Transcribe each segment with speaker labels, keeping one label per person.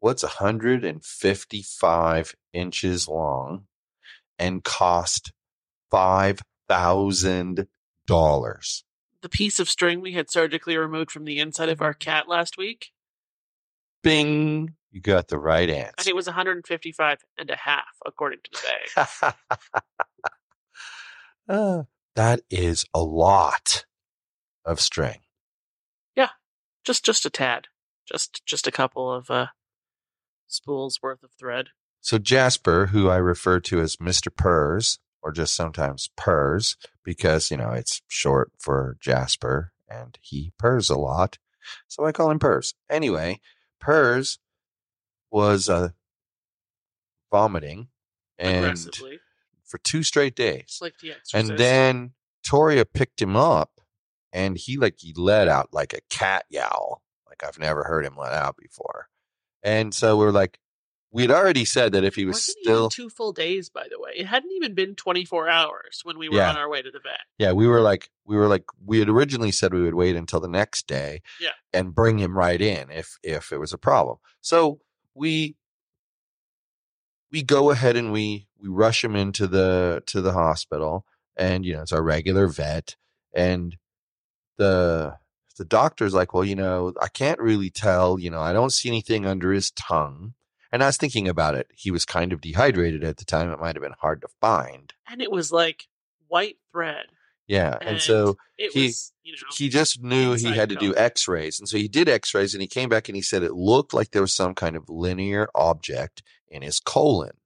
Speaker 1: what's 155 inches long and cost $5,000?
Speaker 2: The piece of string we had surgically removed from the inside of our cat last week,
Speaker 1: Bing! You got the right answer.
Speaker 2: and it was 155 and a half, according to the bag.
Speaker 1: Uh, that is a lot of string. Yeah.
Speaker 2: Just just a tad, just just a couple of uh, spools worth of thread.
Speaker 1: So, Jasper, who I refer to as Mr. Purrs, or just sometimes Purrs, because, you know, it's short for Jasper and he purrs a lot. So I call him Purrs. Anyway, Purrs was uh, vomiting and
Speaker 2: aggressively,
Speaker 1: for two straight days.
Speaker 2: like the.
Speaker 1: And then Torya picked him up and he like he let out like a cat yowl. Like I've never heard him let out before. And so we're like, we'd already said that if he was
Speaker 2: Wasn't
Speaker 1: still
Speaker 2: two full days, by the way. It hadn't even been 24 hours when we were
Speaker 1: Yeah.
Speaker 2: on our way to the vet.
Speaker 1: Yeah, we were like we were like we had originally said we would wait until the next day
Speaker 2: Yeah.
Speaker 1: and bring him right in if if it was a problem. So we we go ahead and we we rush him into the to the hospital and you know it's our regular vet and the the doctor's like, "Well, you know, I can't really tell, you know, I don't see anything under his tongue." And I was thinking about it. He was kind of dehydrated at the time. It might have been hard to find.
Speaker 2: And it was like white thread.
Speaker 1: Yeah. And,
Speaker 2: And
Speaker 1: so
Speaker 2: It
Speaker 1: He-
Speaker 2: was, you know,
Speaker 1: he just knew he had to do x-rays and so he did x-rays and he came back and he said it looked like there was some kind of linear object in his colon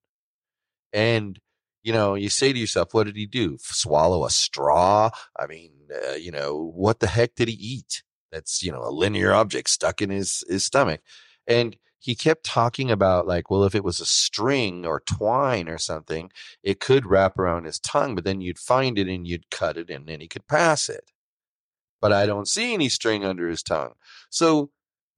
Speaker 1: and you know you say to yourself what did he do? Swallow a straw? I mean uh, you know what the heck did he eat? That's you know a linear object stuck in his his stomach. And he kept talking about like well if it was a string or twine or something it could wrap around his tongue but then you'd find it and you'd cut it and then he could pass it. But I don't see any string under his tongue. So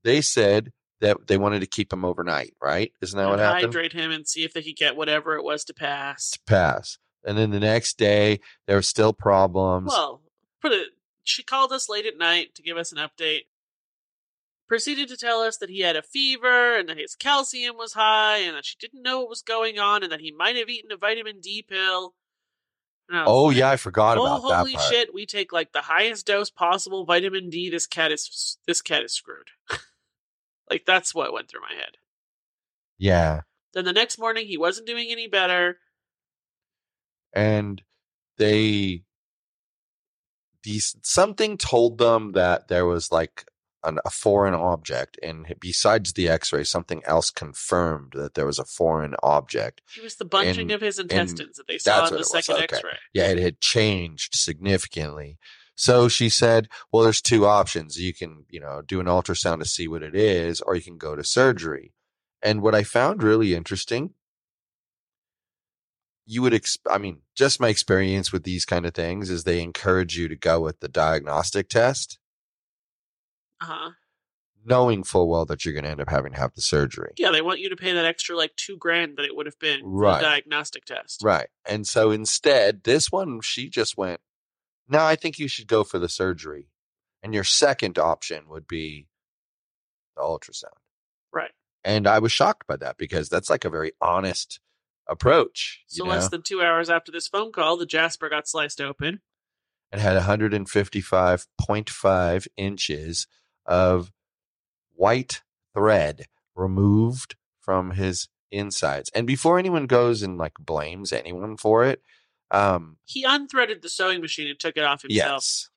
Speaker 1: they said that they wanted to keep him overnight, right? Isn't that what
Speaker 2: and
Speaker 1: happened?
Speaker 2: hydrate him and see if they could get whatever it was to pass.
Speaker 1: To pass. And then the next day, there were still problems.
Speaker 2: Well, put it. She called us late at night to give us an update. Proceeded to tell us that he had a fever and that his calcium was high and that she didn't know what was going on and that he might have eaten a vitamin D pill. And I was
Speaker 1: oh,
Speaker 2: like,
Speaker 1: yeah, I forgot
Speaker 2: Oh,
Speaker 1: about that
Speaker 2: holy shit! We take like the highest dose possible vitamin D. This cat is this cat is screwed. like that's what went through my head.
Speaker 1: Yeah.
Speaker 2: Then the next morning, he wasn't doing any better.
Speaker 1: And they, these, something told them that there was like an, a foreign object. And besides the x ray, something else confirmed that there was a foreign object.
Speaker 2: It was the bunching
Speaker 1: And-
Speaker 2: of his intestines that they saw in the
Speaker 1: what it was,
Speaker 2: second
Speaker 1: okay.
Speaker 2: X-ray.
Speaker 1: yeah, it had changed significantly. So she said, well, there's two options. You can, you know, do an ultrasound to see what it is, or you can go to surgery. And what I found really interesting, you would, ex- I mean, just my experience with these kind of things is they encourage you to go with the diagnostic test,
Speaker 2: Uh huh.
Speaker 1: knowing full well that you're going to end up having to have the surgery.
Speaker 2: Yeah, they want you to pay that extra like two grand that it would have been for
Speaker 1: Right.
Speaker 2: the diagnostic test.
Speaker 1: Right. And so instead, this one, she just went, no, I think you should go for the surgery. And your second option would be the ultrasound.
Speaker 2: Right.
Speaker 1: And I was shocked by that because that's like a very honest approach.
Speaker 2: So
Speaker 1: know?
Speaker 2: less than two hours after this phone call, the Jasper got sliced open.
Speaker 1: and had 155.5 inches of white thread removed from his insides. And before anyone goes and like blames anyone for it, um,
Speaker 2: He unthreaded the sewing machine and took it off himself.
Speaker 1: yes,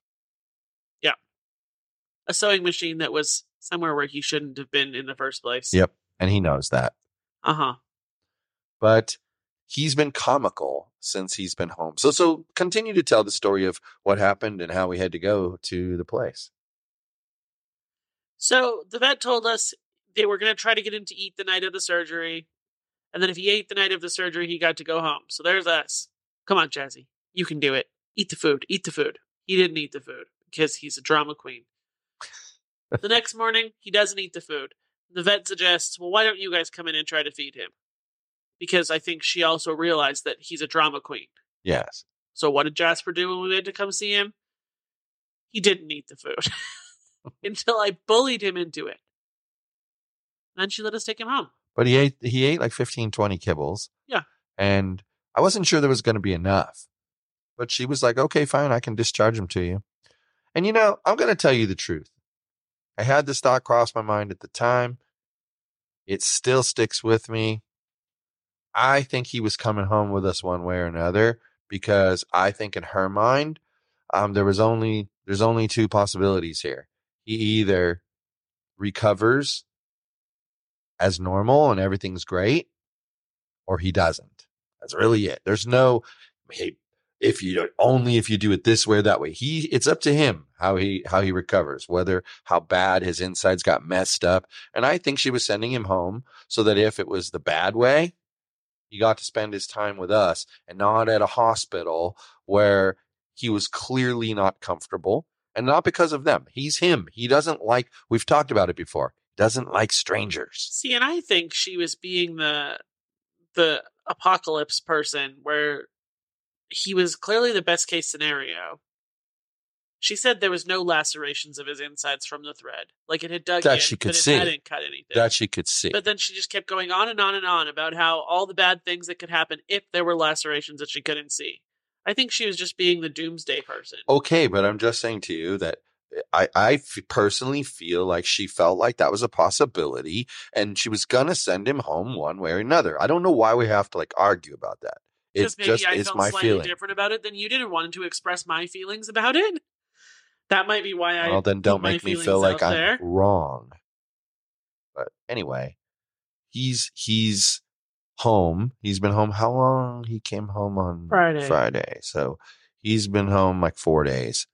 Speaker 1: Yeah.
Speaker 2: A sewing machine that was somewhere where he shouldn't have been in the first place.
Speaker 1: yep, and he knows that.
Speaker 2: Uh huh.
Speaker 1: But he's been comical since he's been home. So, so continue to tell the story of what happened and how we had to go to the place.
Speaker 2: So the vet told us they were going to try to get him to eat the night of the surgery. And then if he ate the night of the surgery, he got to go home. So there's us. Come on, Jazzy. You can do it. Eat the food. Eat the food. He didn't eat the food because he's a drama queen. the next morning, he doesn't eat the food. The vet suggests, well, why don't you guys come in and try to feed him? Because I think she also realized that he's a drama queen.
Speaker 1: Yes.
Speaker 2: So what did Jasper do when we went to come see him? He didn't eat the food until I bullied him into it. Then she let us take him home.
Speaker 1: But he ate he ate like 15, 20 kibbles.
Speaker 2: Yeah.
Speaker 1: And I wasn't sure there was going to be enough. But she was like, okay, fine, I can discharge him to you. And you know, I'm going to tell you the truth. I had this thought cross my mind at the time. It still sticks with me. I think he was coming home with us one way or another because I think in her mind, um, there was only there's only two possibilities here. He either recovers as normal and everything's great, or he doesn't. That's really it. There's no, hey, if you don't, only if you do it this way or that way. He, it's up to him how he, how he recovers, whether how bad his insides got messed up. And I think she was sending him home so that if it was the bad way, he got to spend his time with us and not at a hospital where he was clearly not comfortable and not because of them. He's him. He doesn't like, we've talked about it before, doesn't like strangers.
Speaker 2: See, and I think she was being the the apocalypse person where he was clearly the best case scenario. She said there was no lacerations of his insides from the thread. Like it had dug
Speaker 1: That
Speaker 2: in,
Speaker 1: she could
Speaker 2: but it
Speaker 1: see.
Speaker 2: hadn't cut anything.
Speaker 1: That she could see.
Speaker 2: But then she just kept going on and on and on about how all the bad things that could happen if there were lacerations that she couldn't see. I think she was just being the doomsday person.
Speaker 1: okay, but I'm just saying to you that I, I f- personally feel like she felt like that was a possibility and she was going to send him home one way or another. I don't know why we have to like argue about that. It's
Speaker 2: Because maybe
Speaker 1: just,
Speaker 2: I
Speaker 1: it's
Speaker 2: felt
Speaker 1: my
Speaker 2: slightly
Speaker 1: feeling.
Speaker 2: different about it than you did and wanted to express my feelings about it. That might be why I
Speaker 1: Well, then don't make me feel like I'm
Speaker 2: there.
Speaker 1: wrong. But anyway, he's, he's home. He's been home. How long? He came home on
Speaker 2: Friday.
Speaker 1: Friday. So he's been home like four days.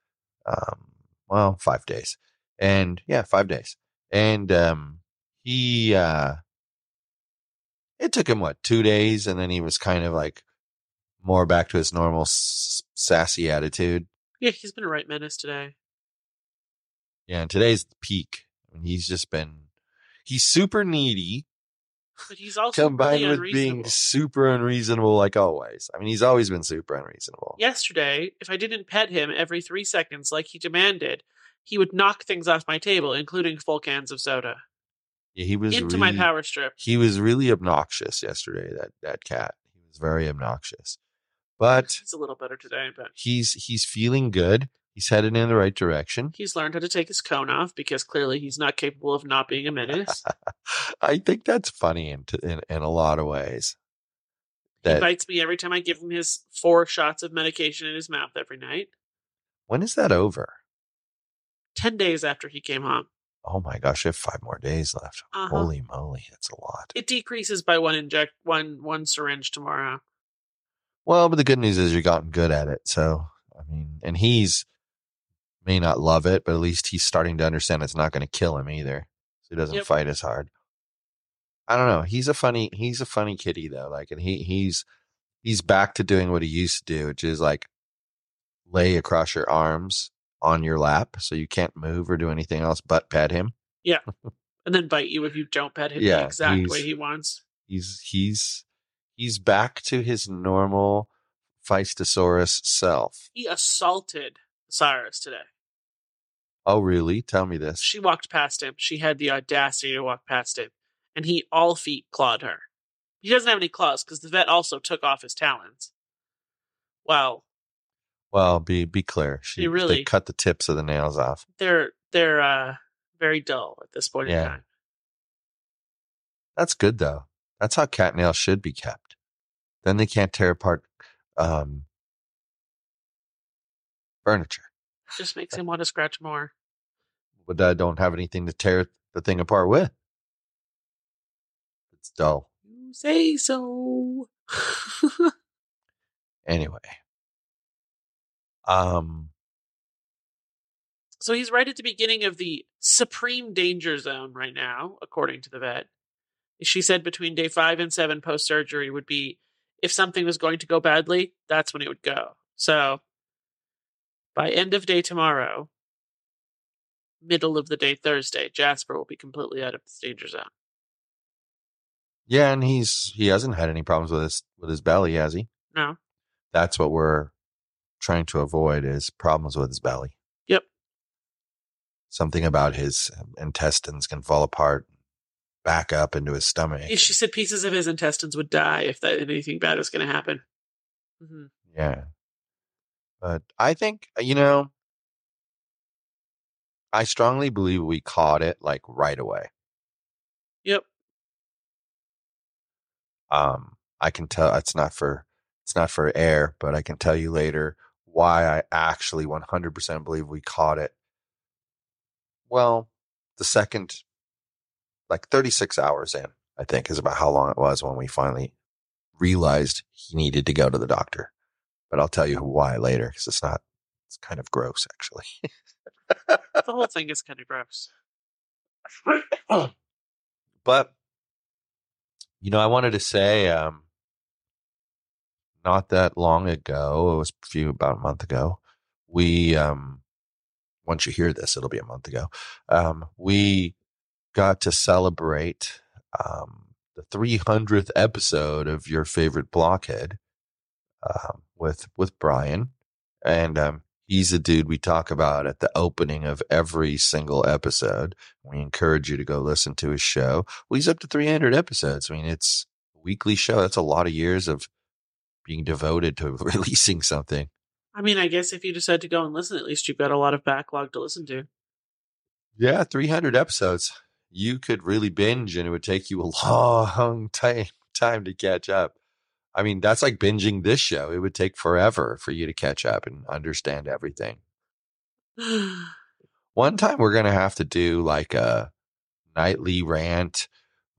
Speaker 1: Um, well, five days. And yeah, five days. And um he uh it took him what, two days, and then he was kind of like more back to his normal s- sassy attitude.
Speaker 2: Yeah, he's been a right menace today.
Speaker 1: Yeah, and today's the peak. I mean, he's just been he's super needy
Speaker 2: But he's also
Speaker 1: combined with being super unreasonable like always. I mean, he's always been super unreasonable.
Speaker 2: Yesterday, if I didn't pet him every three seconds like he demanded, he would knock things off my table, including full cans of soda,
Speaker 1: Yeah, he was
Speaker 2: into
Speaker 1: really,
Speaker 2: my power strip.
Speaker 1: he was really obnoxious yesterday that that cat he was very obnoxious but
Speaker 2: He's a little better today, but
Speaker 1: he's he's feeling good he's headed in the right direction
Speaker 2: he's learned how to take his cone off because clearly he's not capable of not being a menace.
Speaker 1: i think that's funny in, in in a lot of ways
Speaker 2: he bites me every time I give him his four shots of medication in his mouth every night.
Speaker 1: when is that over
Speaker 2: Ten days after he came home.
Speaker 1: oh my gosh i have five more days left
Speaker 2: Uh-huh.
Speaker 1: holy moly that's a lot
Speaker 2: It decreases by one inject one one syringe tomorrow.
Speaker 1: well but the good news is you've gotten good at it so i mean and he's may not love it but at least he's starting to understand it's not going to kill him either so he doesn't
Speaker 2: Yep.
Speaker 1: fight as hard I don't know. He's a funny he's a funny kitty though. Like and he he's he's back to doing what he used to do, which is like lay across your arms on your lap so you can't move or do anything else but pet him. Yeah.
Speaker 2: And then bite you if you don't pet him
Speaker 1: Yeah,
Speaker 2: the exact way he wants.
Speaker 1: He's he's he's back to his normal Feistosaurus self.
Speaker 2: He assaulted Cyrus today.
Speaker 1: Oh really? Tell me this.
Speaker 2: She walked past him. She had the audacity to walk past him. And he all feet clawed her. He doesn't have any claws because the vet also took off his talons. Well,
Speaker 1: Well, be be clear. She
Speaker 2: really-
Speaker 1: they cut the tips of the nails off.
Speaker 2: they're they're uh very dull at this point in
Speaker 1: Yeah.
Speaker 2: time.
Speaker 1: That's good though. That's how cat nails should be kept. Then they can't tear apart um, furniture.
Speaker 2: Just makes him want to scratch more.
Speaker 1: But I don't have anything to tear the thing apart with. It's dull.
Speaker 2: You say so.
Speaker 1: Anyway. Um,
Speaker 2: so he's right at the beginning of the supreme danger zone right now, according to the vet. She said between day five and seven post surgery would be if something was going to go badly, that's when it would go. So by end of day tomorrow, middle of the day Thursday, Jasper will be completely out of the danger zone.
Speaker 1: yeah, and he's he hasn't had any problems with his with his belly, has he?
Speaker 2: No.
Speaker 1: That's what we're trying to avoid is problems with his belly.
Speaker 2: Yep.
Speaker 1: Something about his intestines can fall apart, back up into his stomach.
Speaker 2: She said pieces of his intestines would die if that anything bad was going to happen. hmm
Speaker 1: Yeah. But I think, you know, I strongly believe we caught it like right away.
Speaker 2: Yep.
Speaker 1: Um, I can tell it's not for it's not for air, but I can tell you later why I actually 100% believe we caught it. Well, the second like 36 hours in, I think is about how long it was when we finally realized he needed to go to the doctor. But I'll tell you why later because it's not it's kind of gross actually.
Speaker 2: The whole thing is kind of gross.
Speaker 1: but you know, I wanted to say, um, not that long ago, it was a few about a month ago. We, um, once you hear this, it'll be a month ago. Um, we got to celebrate um, the 300th episode of your favorite blockhead um, with with Brian, and um, he's a dude we talk about at the opening of every single episode. We encourage you to go listen to his show. Well, he's up to 300 episodes. I mean, it's a weekly show. That's a lot of years of being devoted to releasing something.
Speaker 2: I mean, I guess if you decide to go and listen, at least you've got a lot of backlog to listen to.
Speaker 1: Yeah, 300 episodes. You could really binge and it would take you a long time time to catch up. I mean, that's like binging this show. It would take forever for you to catch up and understand everything. One time we're going to have to do like a nightly rant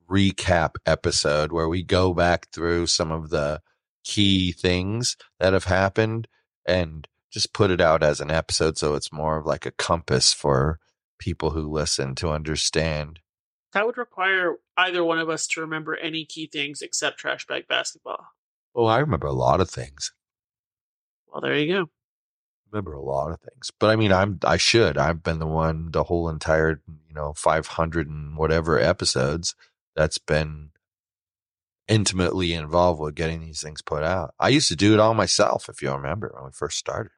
Speaker 1: recap episode where we go back through some of the key things that have happened and just put it out as an episode so it's more of like a compass for people who listen to understand.
Speaker 2: that would require either one of us to remember any key things except trash bag basketball.
Speaker 1: Oh, I remember a lot of things.
Speaker 2: Well, there you go.
Speaker 1: remember a lot of things. But I mean, I'm I should. I've been the one the whole entire you know 500 and whatever episodes that's been intimately involved with getting these things put out. I used to do it all myself, if you remember when we first started.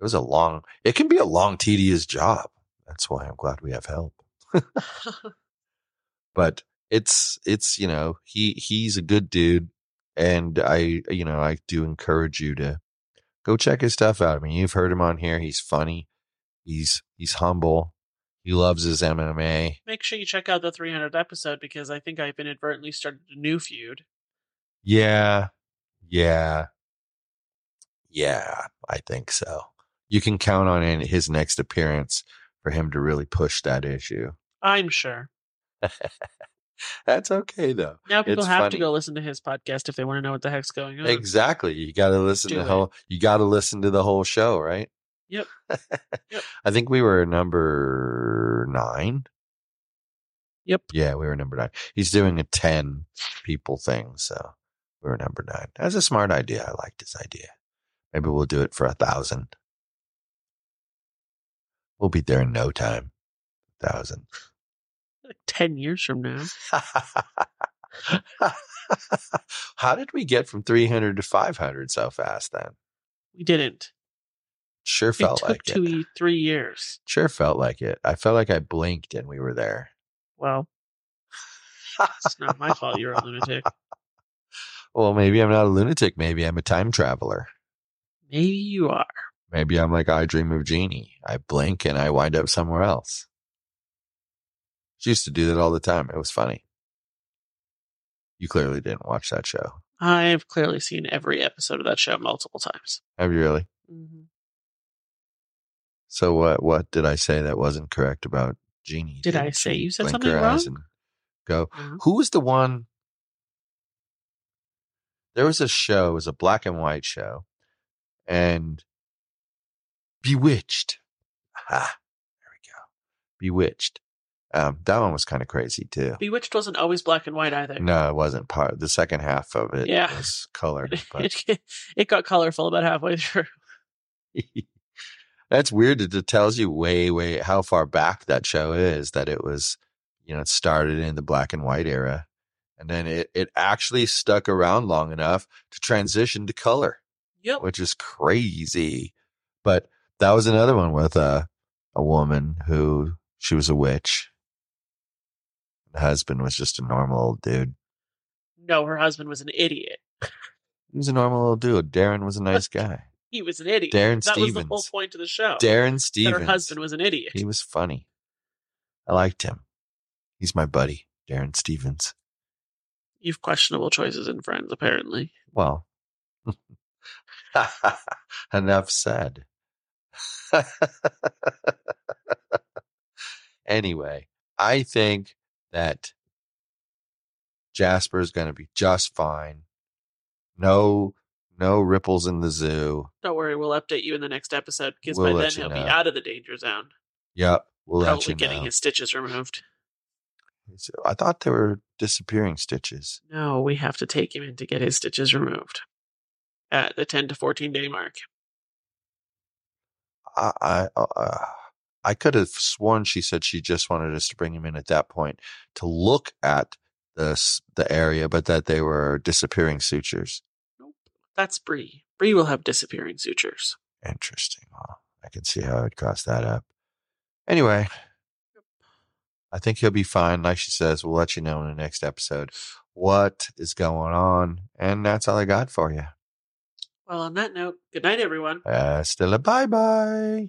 Speaker 1: It was a long. It can be a long, tedious job. That's why I'm glad we have help. But it's it's you know he he's a good dude, and I you know I do encourage you to go check his stuff out. I mean, you've heard him on here. He's funny. He's he's humble. He loves his MMA.
Speaker 2: Make sure you check out the 300th episode because I think I've inadvertently started a new feud.
Speaker 1: Yeah, yeah, yeah. I think so. You can count on in his next appearance for him to really push that issue.
Speaker 2: I'm sure.
Speaker 1: That's okay though.
Speaker 2: Now people
Speaker 1: It's
Speaker 2: have
Speaker 1: funny.
Speaker 2: to go listen to his podcast if they want to know what the heck's going on.
Speaker 1: Exactly. You got to listen
Speaker 2: Do
Speaker 1: to the whole. You got to listen to the whole show, right?
Speaker 2: Yep. Yep.
Speaker 1: I think we were number nine.
Speaker 2: Yep.
Speaker 1: Yeah, we were number nine. He's doing a ten people thing, so we were number nine. That's a smart idea. I liked his idea. Maybe we'll do it for a thousand. We'll be there in no time. Thousand.
Speaker 2: Like 10 years from now.
Speaker 1: How did we get from 300 to 500 so fast then?
Speaker 2: We didn't.
Speaker 1: Sure
Speaker 2: It
Speaker 1: felt
Speaker 2: took
Speaker 1: like
Speaker 2: two,
Speaker 1: it.
Speaker 2: three years.
Speaker 1: Sure felt like it. I felt like I blinked and we were there.
Speaker 2: Well, it's not my fault you're a lunatic.
Speaker 1: Well, maybe I'm not a lunatic. Maybe I'm a time traveler.
Speaker 2: Maybe you are.
Speaker 1: Maybe I'm like I Dream of Jeannie. I blink and I wind up somewhere else. She used to do that all the time. It was funny. You clearly didn't watch that show.
Speaker 2: I've clearly seen every episode of that show multiple times.
Speaker 1: Have you really?
Speaker 2: Mm-hmm.
Speaker 1: So what? What did I say that wasn't correct about Jeannie?
Speaker 2: Did I say you said something wrong?
Speaker 1: Go.
Speaker 2: No.
Speaker 1: Who was the one? There was a show. It was a black and white show, and Bewitched. Ah, there we go. Bewitched. Um, that one was kind of crazy too.
Speaker 2: Bewitched wasn't always black and white either.
Speaker 1: No, it wasn't part. The second half of it
Speaker 2: Yeah.
Speaker 1: was colored. But
Speaker 2: It, it got colorful about halfway through.
Speaker 1: that's weird. that It tells you way, way how far back that show is. That it was, you know, it started in the black and white era, and then it it actually stuck around long enough to transition to color,
Speaker 2: Yep.
Speaker 1: which is crazy. But that was another one with a a woman who she was a witch. The husband was just a normal old dude.
Speaker 2: No, her husband was an idiot.
Speaker 1: He was a normal old dude. Darrin was a nice guy.
Speaker 2: He was an idiot.
Speaker 1: Darrin
Speaker 2: that was the whole point of the show. Darrin
Speaker 1: Stephens.
Speaker 2: her husband was an idiot.
Speaker 1: He was funny. I liked him. He's my buddy, Darrin Stephens.
Speaker 2: You've questionable choices in friends, apparently.
Speaker 1: Well, enough said. anyway, I think that Jasper is going to be just fine. No, no ripples in the zoo.
Speaker 2: Don't worry, we'll update you in the next episode because
Speaker 1: We'll
Speaker 2: by then he'll be out of the danger zone.
Speaker 1: Yep, we'll let
Speaker 2: probably getting
Speaker 1: know.
Speaker 2: his stitches removed.
Speaker 1: I thought they were disappearing stitches.
Speaker 2: No, we have to take him in to get his stitches removed at the 10 to 14 day mark.
Speaker 1: I I, uh, I could have sworn she said she just wanted us to bring him in at that point to look at the the area, but that they were disappearing sutures.
Speaker 2: Nope. That's Bree. Bree will have disappearing sutures.
Speaker 1: Interesting. Well, I can see how I'd cross that up. Anyway, I think he'll be fine. Like she says, we'll let you know in the next episode what is going on, and that's all I got for you.
Speaker 2: Well, on that note, good night, everyone.
Speaker 1: Uh, still a bye bye.